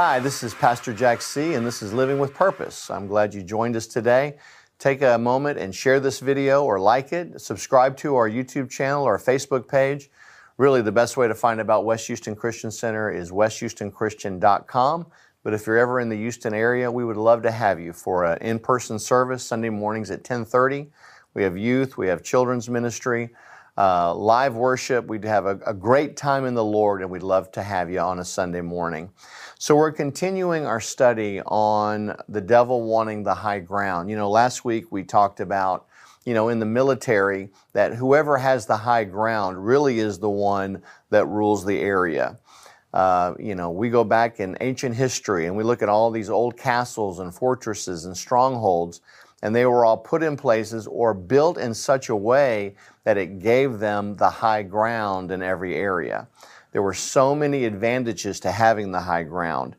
Hi, this is Pastor Jack C., and this is Living with Purpose. I'm glad you joined us today. Take a moment and share this video or like it. Subscribe to our YouTube channel or Facebook page. Really, the best way to find about West Houston Christian Center is westhoustonchristian.com. But if you're ever in the Houston area, we would love to have you for an in-person service Sunday mornings at 10:30. We have youth, we have children's ministry, uh, live worship. We'd have a, a great time in the Lord, and we'd love to have you on a Sunday morning. So we're continuing our study on the devil wanting the high ground. You know, last week we talked about you know, in the military, that whoever has the high ground really is the one that rules the area. Uh, you know, we go back in ancient history and we look at all these old castles and fortresses and strongholds, and they were all put in places or built in such a way that it gave them the high ground in every area. There were so many advantages to having the high ground.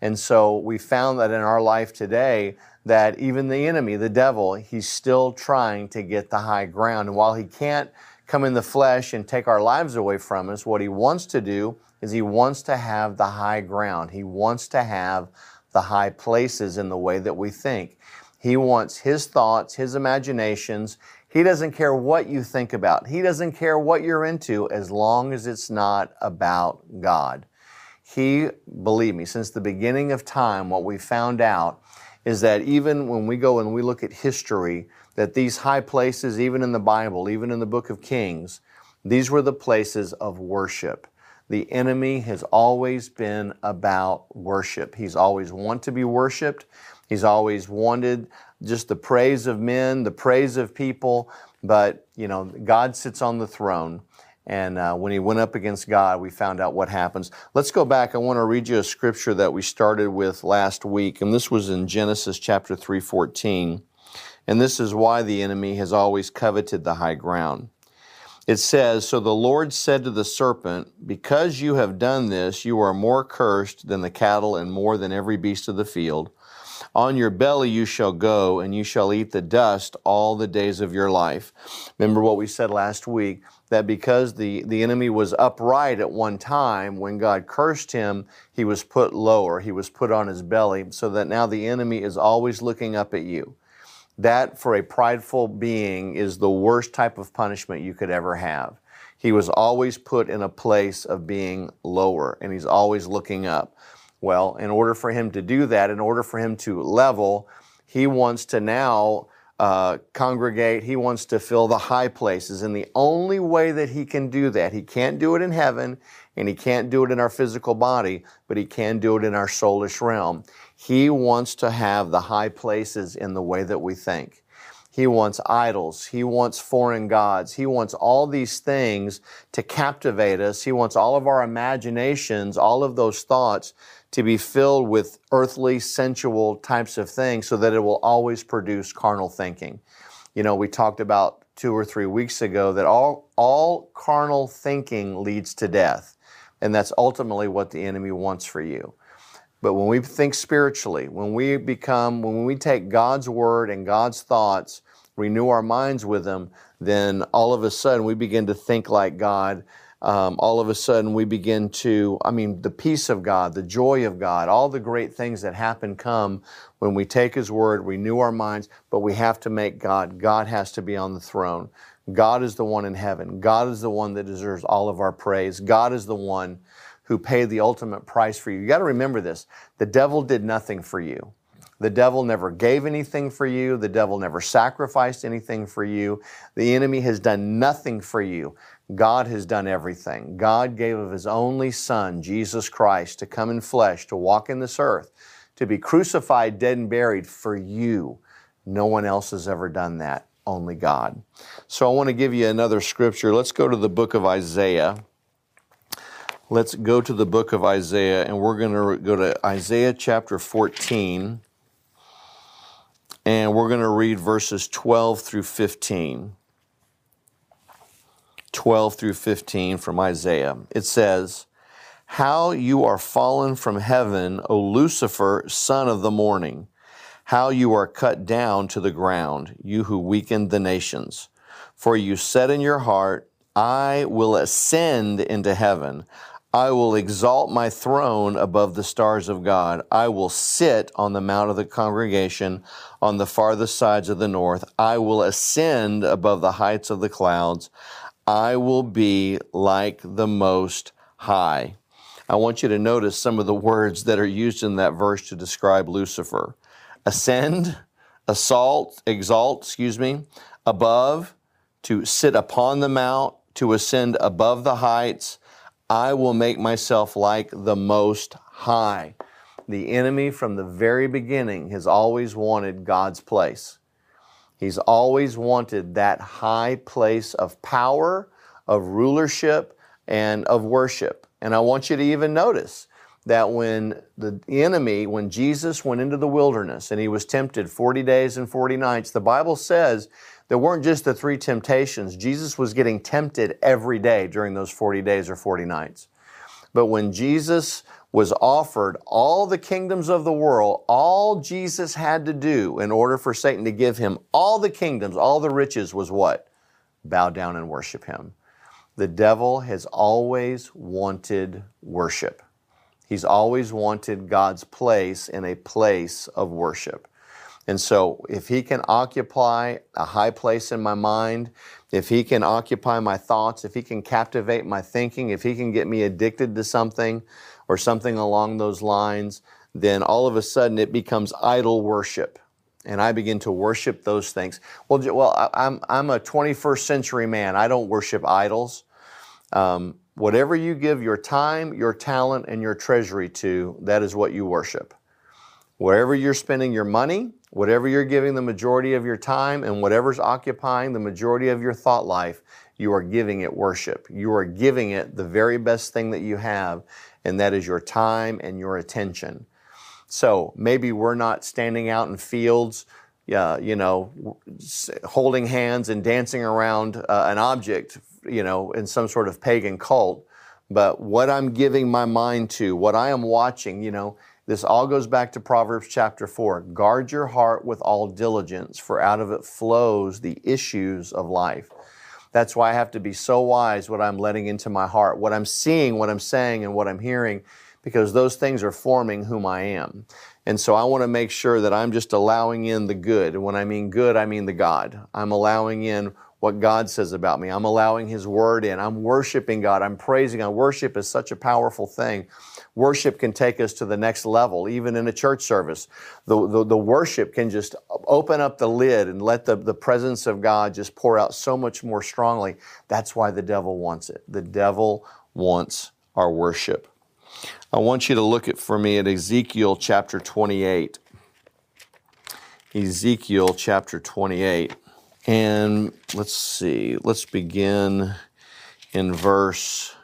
And so we found that in our life today, that even the enemy, the devil, he's still trying to get the high ground. And while he can't come in the flesh and take our lives away from us, what he wants to do is he wants to have the high ground. He wants to have the high places in the way that we think. He wants his thoughts, his imaginations. He doesn't care what you think about. He doesn't care what you're into as long as it's not about God. He, believe me, since the beginning of time, what we found out is that even when we go and we look at history, that these high places, even in the Bible, even in the book of Kings, these were the places of worship. The enemy has always been about worship. He's always wanted to be worshiped. He's always wanted just the praise of men, the praise of people. But, you know, God sits on the throne. And uh, when he went up against God, we found out what happens. Let's go back. I want to read you a scripture that we started with last week, and this was in Genesis chapter 3:14. And this is why the enemy has always coveted the high ground it says, So the Lord said to the serpent, Because you have done this, you are more cursed than the cattle and more than every beast of the field. On your belly you shall go, and you shall eat the dust all the days of your life. Remember what we said last week that because the, the enemy was upright at one time, when God cursed him, he was put lower. He was put on his belly, so that now the enemy is always looking up at you. That, for a prideful being, is the worst type of punishment you could ever have. He was always put in a place of being lower, and he's always looking up. Well, in order for him to do that, in order for him to level, he wants to now uh, congregate, he wants to fill the high places. And the only way that he can do that, he can't do it in heaven, and he can't do it in our physical body, but he can do it in our soulish realm. He wants to have the high places in the way that we think. He wants idols. He wants foreign gods. He wants all these things to captivate us. He wants all of our imaginations, all of those thoughts to be filled with earthly, sensual types of things so that it will always produce carnal thinking. You know, we talked about two or three weeks ago that all, all carnal thinking leads to death. And that's ultimately what the enemy wants for you. But when we think spiritually, when we become, when we take God's word and God's thoughts, renew our minds with them, then all of a sudden we begin to think like God. Um, all of a sudden we begin to, I mean, the peace of God, the joy of God, all the great things that happen come when we take His word, renew our minds, but we have to make God, God has to be on the throne. God is the one in heaven. God is the one that deserves all of our praise. God is the one who paid the ultimate price for you. You got to remember this the devil did nothing for you. The devil never gave anything for you. The devil never sacrificed anything for you. The enemy has done nothing for you. God has done everything. God gave of His only Son, Jesus Christ, to come in flesh, to walk in this earth, to be crucified, dead, and buried for you. No one else has ever done that, only God. So I want to give you another scripture. Let's go to the book of Isaiah. Let's go to the book of Isaiah, and we're going to go to Isaiah chapter 14, and we're going to read verses 12 through 15. 12 through 15 from Isaiah. It says, How you are fallen from heaven, O Lucifer, son of the morning! How you are cut down to the ground, you who weakened the nations! For you said in your heart, I will ascend into heaven. I will exalt my throne above the stars of God. I will sit on the mount of the congregation on the farthest sides of the north. I will ascend above the heights of the clouds. I will be like the Most High. I want you to notice some of the words that are used in that verse to describe Lucifer ascend, assault, exalt, excuse me, above, to sit upon the mount, to ascend above the heights I will make myself like the Most High. The enemy from the very beginning has always wanted God's place. He's always wanted that high place of power, of rulership, and of worship. And I want you to even notice that when the enemy, when Jesus went into the wilderness and he was tempted 40 days and 40 nights, the Bible says there weren't just the three temptations. Jesus was getting tempted every day during those 40 days or 40 nights. But when Jesus was offered all the kingdoms of the world, all Jesus had to do in order for Satan to give him all the kingdoms, all the riches was what? Bow down and worship him. The devil has always wanted worship. He's always wanted God's place in a place of worship. And so, if he can occupy a high place in my mind, if he can occupy my thoughts, if he can captivate my thinking, if he can get me addicted to something or something along those lines, then all of a sudden it becomes idol worship. And I begin to worship those things. Well, well I'm, I'm a 21st century man. I don't worship idols. Um, whatever you give your time, your talent, and your treasury to, that is what you worship. Wherever you're spending your money, whatever you're giving the majority of your time, and whatever's occupying the majority of your thought life, you are giving it worship. You are giving it the very best thing that you have, and that is your time and your attention. So maybe we're not standing out in fields, uh, you know, holding hands and dancing around uh, an object, you know, in some sort of pagan cult. But what I'm giving my mind to, what I am watching, you know, this all goes back to Proverbs chapter 4. Guard your heart with all diligence, for out of it flows the issues of life. That's why I have to be so wise what I'm letting into my heart, what I'm seeing, what I'm saying, and what I'm hearing, because those things are forming whom I am. And so I want to make sure that I'm just allowing in the good. And when I mean good, I mean the God. I'm allowing in what God says about me. I'm allowing His Word in. I'm worshiping God. I'm praising God. Worship is such a powerful thing worship can take us to the next level, even in a church service. The, the, the, worship can just open up the lid and let the, the presence of God just pour out so much more strongly. That's why the devil wants it. The devil wants our worship. I want you to look at for me at Ezekiel chapter 28. Ezekiel chapter 28. And let's see, let's begin in verse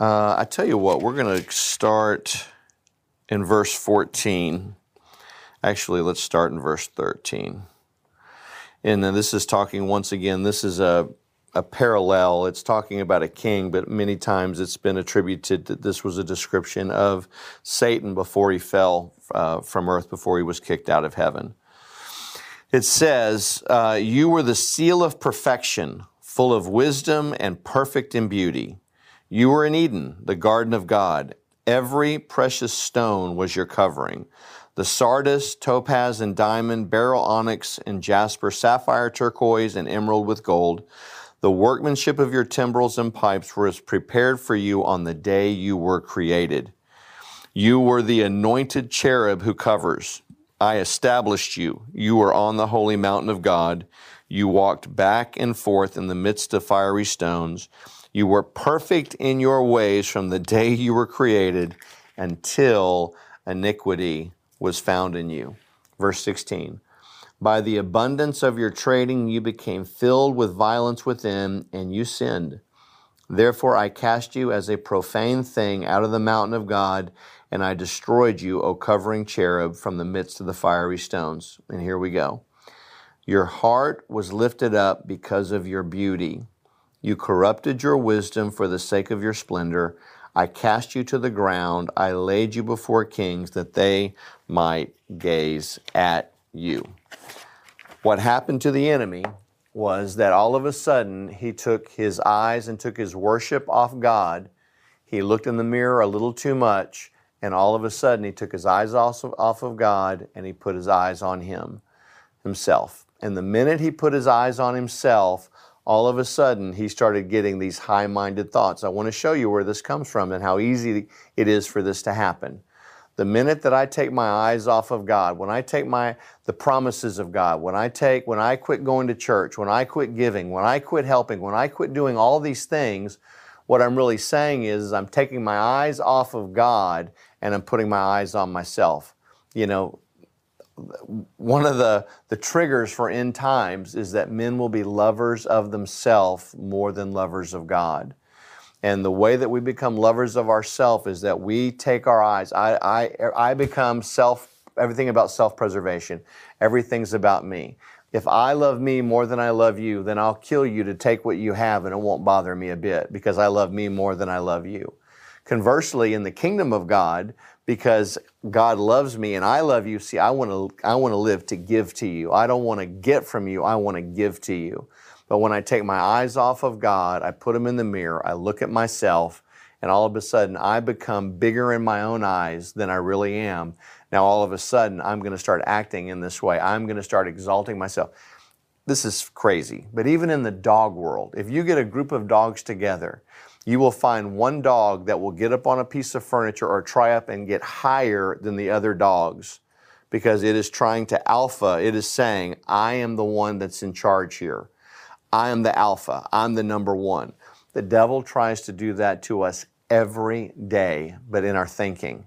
uh, I tell you what, we're going to start in verse 14. Actually, let's start in verse 13. And then this is talking once again, this is a, a parallel. It's talking about a king, but many times it's been attributed that this was a description of Satan before he fell uh, from earth, before he was kicked out of heaven. It says, uh, You were the seal of perfection, full of wisdom and perfect in beauty. You were in Eden, the garden of God. Every precious stone was your covering. The sardius, topaz, and diamond, beryl onyx, and jasper, sapphire, turquoise, and emerald with gold. The workmanship of your timbrels and pipes was prepared for you on the day you were created. You were the anointed cherub who covers. I established you. You were on the holy mountain of God. You walked back and forth in the midst of fiery stones. You were perfect in your ways from the day you were created until iniquity was found in you. Verse 16 By the abundance of your trading, you became filled with violence within, and you sinned. Therefore, I cast you as a profane thing out of the mountain of God, and I destroyed you, O covering cherub, from the midst of the fiery stones. And here we go. Your heart was lifted up because of your beauty. You corrupted your wisdom for the sake of your splendor. I cast you to the ground. I laid you before kings that they might gaze at you. What happened to the enemy was that all of a sudden he took his eyes and took his worship off God he looked in the mirror a little too much, and all of a sudden he took his eyes off of, God and he put his eyes on him, himself. And the minute he put his eyes on himself, all of a sudden he started getting these high minded thoughts. I want to show you where this comes from and how easy it is for this to happen. The minute that I take my eyes off of God, when I take my the promises of God, when I take when I quit going to church, when I quit giving, when I quit helping, when I quit doing all these things, what I'm really saying is, is I'm taking my eyes off of God and I'm putting my eyes on myself. You know, one of the, the triggers for end times is that men will be lovers of themselves more than lovers of God. And the way that we become lovers of ourselves is that we take our eyes. I, I, I become self, everything about self preservation. Everything's about me. If I love me more than I love you, then I'll kill you to take what you have and it won't bother me a bit because I love me more than I love you. Conversely, in the kingdom of God, because God loves me and I love you, see, I want to I want to live to give to you. I don't want to get from you, I want to give to you. But when I take my eyes off of God, I put them in the mirror, I look at myself, and all of a sudden I become bigger in my own eyes than I really am. Now, all of a sudden, I'm going to start acting in this way. I'm going to start exalting myself. This is crazy. But even in the dog world, if you get a group of dogs together, you will find one dog that will get up on a piece of furniture or try up and get higher than the other dogs because it is trying to alpha. It is saying, I am the one that's in charge here. I am the alpha. I'm the number one. The devil tries to do that to us every day, but in our thinking.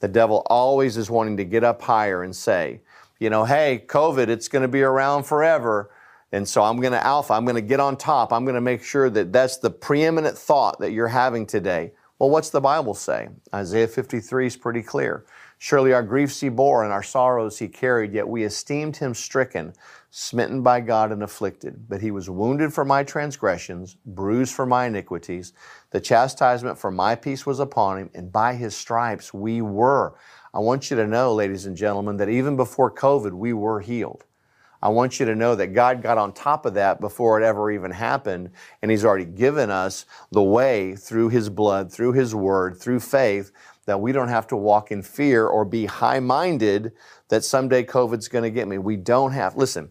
The devil always is wanting to get up higher and say, you know, hey, COVID, it's going to be around forever. And so I'm going to alpha, I'm going to get on top. I'm going to make sure that that's the preeminent thought that you're having today. Well, what's the Bible say? Isaiah 53 is pretty clear. Surely our griefs he bore and our sorrows he carried, yet we esteemed him stricken, smitten by God and afflicted. But he was wounded for my transgressions, bruised for my iniquities. The chastisement for my peace was upon him, and by his stripes we were. I want you to know, ladies and gentlemen, that even before COVID, we were healed. I want you to know that God got on top of that before it ever even happened, and He's already given us the way through His blood, through His word, through faith that we don't have to walk in fear or be high minded that someday COVID's going to get me. We don't have, listen,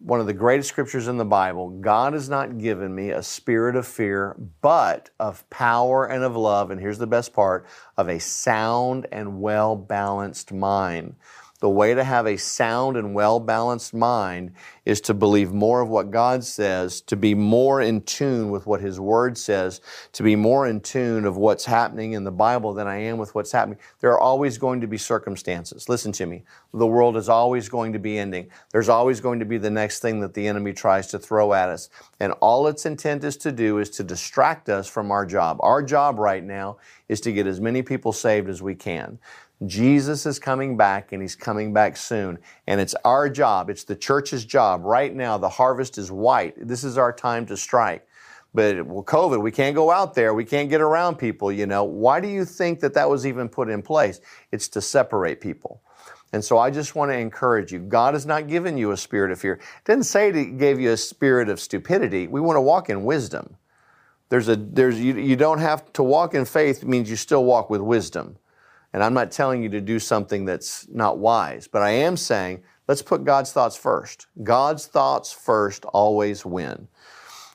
one of the greatest scriptures in the Bible God has not given me a spirit of fear, but of power and of love. And here's the best part of a sound and well balanced mind. The way to have a sound and well balanced mind is to believe more of what God says, to be more in tune with what His Word says, to be more in tune of what's happening in the Bible than I am with what's happening. There are always going to be circumstances. Listen to me. The world is always going to be ending. There's always going to be the next thing that the enemy tries to throw at us. And all its intent is to do is to distract us from our job. Our job right now is to get as many people saved as we can. Jesus is coming back and he's coming back soon. And it's our job, it's the church's job. Right now, the harvest is white. This is our time to strike. But well, COVID, we can't go out there. We can't get around people, you know. Why do you think that that was even put in place? It's to separate people. And so I just want to encourage you. God has not given you a spirit of fear. Didn't say He gave you a spirit of stupidity. We want to walk in wisdom. There's a, there's, you, you don't have to walk in faith means you still walk with wisdom. And I'm not telling you to do something that's not wise, but I am saying let's put God's thoughts first. God's thoughts first always win.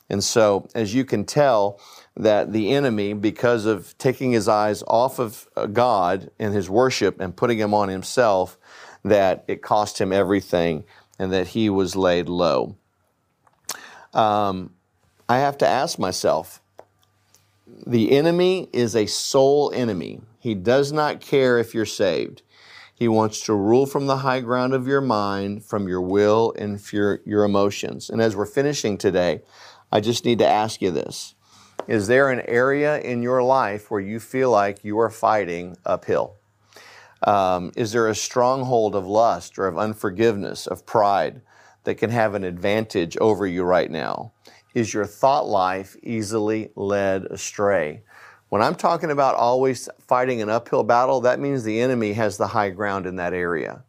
And so, as you can tell, that the enemy, because of taking his eyes off of uh, God and his worship and putting him on himself, that it cost him everything and that he was laid low. Um, I have to ask myself the enemy is a soul enemy. He does not care if you're saved. He wants to rule from the high ground of your mind, from your will, and your, your emotions. And as we're finishing today, I just need to ask you this Is there an area in your life where you feel like you are fighting uphill? Um, is there a stronghold of lust or of unforgiveness, of pride that can have an advantage over you right now? Is your thought life easily led astray? When I'm talking about always fighting an uphill battle, that means the enemy has the high ground in that area.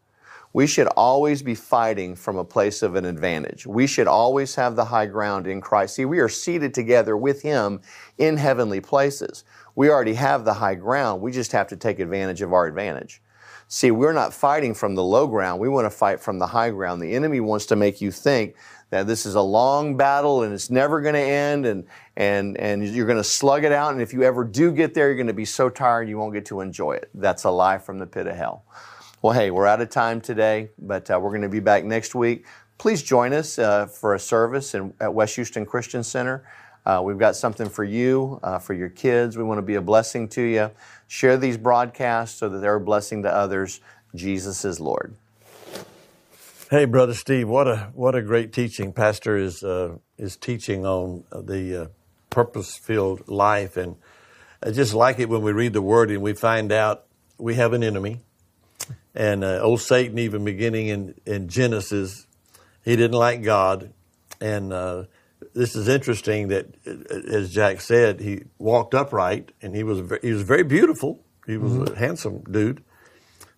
we should always be fighting from a place of an advantage. We should always have the high ground in Christ. See, we are seated together with Him in heavenly places. We already have the high ground. We just have to take advantage of our advantage. See, we're not fighting from the low ground. We want to fight from the high ground. The enemy wants to make you think that this is a long battle and it's never going to end and, and, and you're going to slug it out. And if you ever do get there, you're going to be so tired you won't get to enjoy it. That's a lie from the pit of hell. Well, hey, we're out of time today, but uh, we're going to be back next week. Please join us uh, for a service in, at West Houston Christian Center. Uh, we've got something for you, uh, for your kids. We want to be a blessing to you. Share these broadcasts so that they're a blessing to others. Jesus is Lord. Hey, brother Steve, what a what a great teaching. Pastor is uh, is teaching on the uh, purpose-filled life, and I just like it when we read the Word and we find out we have an enemy, and uh, old Satan, even beginning in, in Genesis, he didn't like God. And uh, this is interesting that, uh, as Jack said, he walked upright and he was, he was very beautiful. He was mm-hmm. a handsome dude.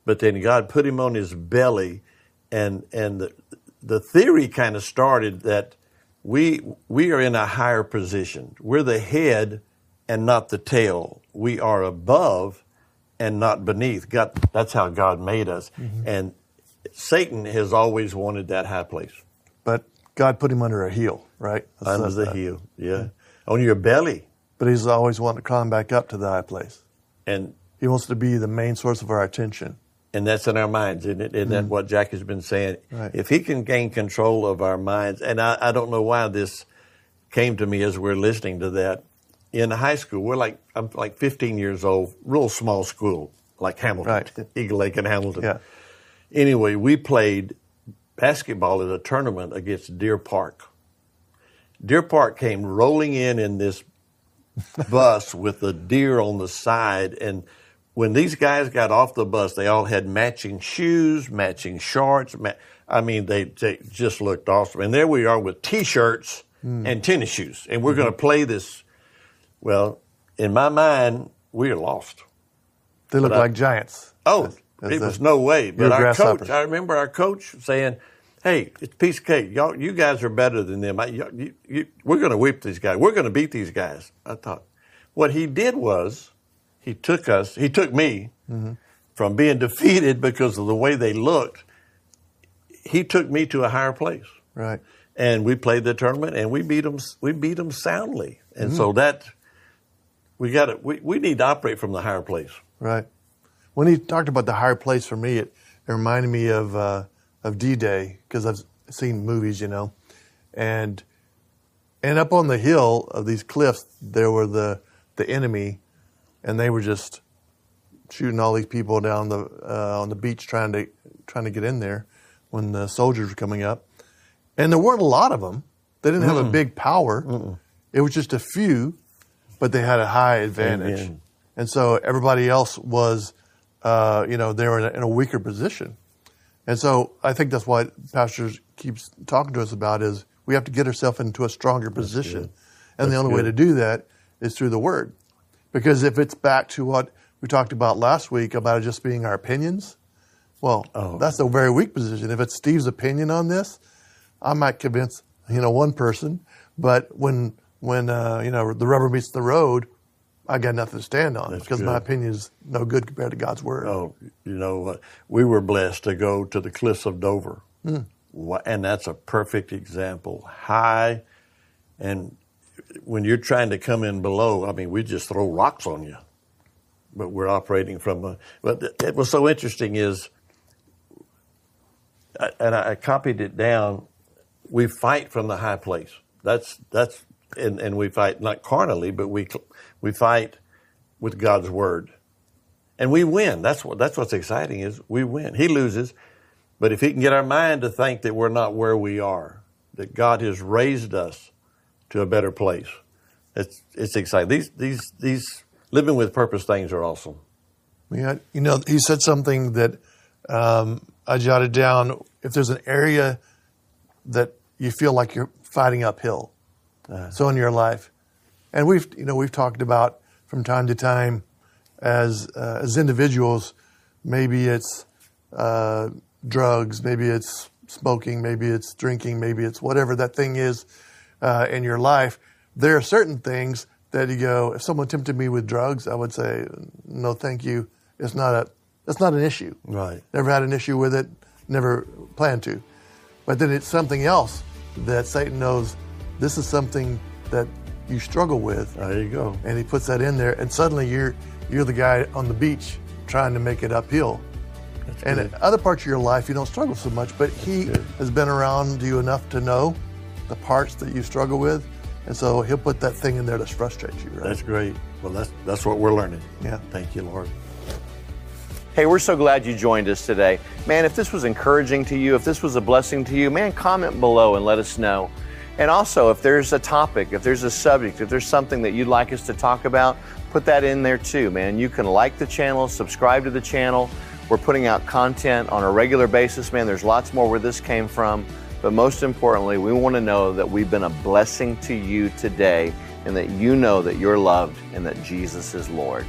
But then God put him on his belly. And, and the, the theory kind of started that we, we are in a higher position. We're the head and not the tail. We are above and not beneath. God, that's how God made us. Mm-hmm. And Satan has always wanted that high place. But God put him under a heel, right? That's under the that. heel, yeah. Mm-hmm. On your belly. But he's always wanting to climb back up to the high place. And he wants to be the main source of our attention. And that's in our minds, isn't it? Isn't mm-hmm. that what Jack has been saying? Right. If he can gain control of our minds, and I, I don't know why this came to me as we're listening to that, in high school, we're like I'm like 15 years old, real small school, like Hamilton, right. Eagle Lake and Hamilton. Yeah. Anyway, we played basketball at a tournament against Deer Park. Deer Park came rolling in in this bus with a deer on the side, and when these guys got off the bus, they all had matching shoes, matching shorts. Ma- I mean, they, they just looked awesome. And there we are with T-shirts mm. and tennis shoes, and we're mm-hmm. going to play this well, in my mind, we are lost. They look like giants. Oh, as, as it was no way. But our coach, I remember our coach saying, "Hey, it's piece of cake. Y'all, you guys are better than them. I, you, you, we're going to whip these guys. We're going to beat these guys." I thought, what he did was, he took us, he took me mm-hmm. from being defeated because of the way they looked. He took me to a higher place. Right. And we played the tournament, and we beat them. We beat them soundly, and mm-hmm. so that we got to, we, we need to operate from the higher place. Right. When he talked about the higher place for me, it, it reminded me of, uh, of D-Day because I've seen movies, you know, and, and up on the hill of these cliffs, there were the, the enemy and they were just shooting all these people down the, uh, on the beach trying to, trying to get in there when the soldiers were coming up. And there weren't a lot of them. They didn't mm have a big power. Mm-mm. It was just a few but they had a high advantage. Amen. And so everybody else was, uh, you know, they were in a, in a, weaker position. And so I think that's what Pastors keeps talking to us about is we have to get ourselves into a stronger position. And that's the only good. way to do that is through the Word. Because if it's back to what we talked about last week about it just being our opinions, well, oh. that's a very weak position. If it's Steve's opinion on this, I might convince, you know, one person, but when when uh, you know the rubber meets the road, I got nothing to stand on That's because good. my opinion is no good compared to God's word. Oh, you know, we were blessed to go to the cliffs of Dover, mm. and that's a perfect example. High, and when you're trying to come in below, I mean, we just throw rocks on you, but we're operating from a. But it was so interesting is, and I copied it down. We fight from the high place. That's that's and, and we fight not carnally, but we we fight with God's word, and we win. That's what that's what's exciting is we win. He loses, but if he can get our mind to think that we're not where we are, that God has raised us to a better place, it's it's exciting. These these these living with purpose things are awesome. Yeah, you know, he said something that um, I jotted down. If there's an area that you feel like you're fighting uphill, uh, so in your life. And we've, you know, we've talked about from time to time as, uh, as individuals, maybe it's, uh, drugs, maybe it's smoking, maybe it's drinking, maybe it's whatever that thing is uh, in your life. There are certain things that you go. If someone tempted me with drugs, I would say, no, thank you. It's not a. It's not an issue. Right. Never had an issue with it. Never planned to. But then it's something else that Satan knows. This is something that you struggle with, There you go. and he puts that in there, and suddenly you're you're the guy on the beach trying to make it uphill. and good. in other parts of your life, you don't struggle so much, but he good. has been around you enough to know the parts that you struggle with, and so he'll put that thing in there that frustrates you. Right? That's great. Well, that's that's what we're learning. Yeah. Thank you, Lord. Hey, we're so glad you joined us today. Man, if this was encouraging to you, if this was a blessing to you, man, comment below and let us know. And also, if there's a topic, if there's a subject, if there's something that you'd like us to talk about, put that in there too, man. You can like the channel, subscribe to the channel. We're putting out content on a regular basis, man. There's lots more where this came from. But most importantly, we want to know that we've been a blessing to you today and that you know that you're loved and that Jesus is Lord.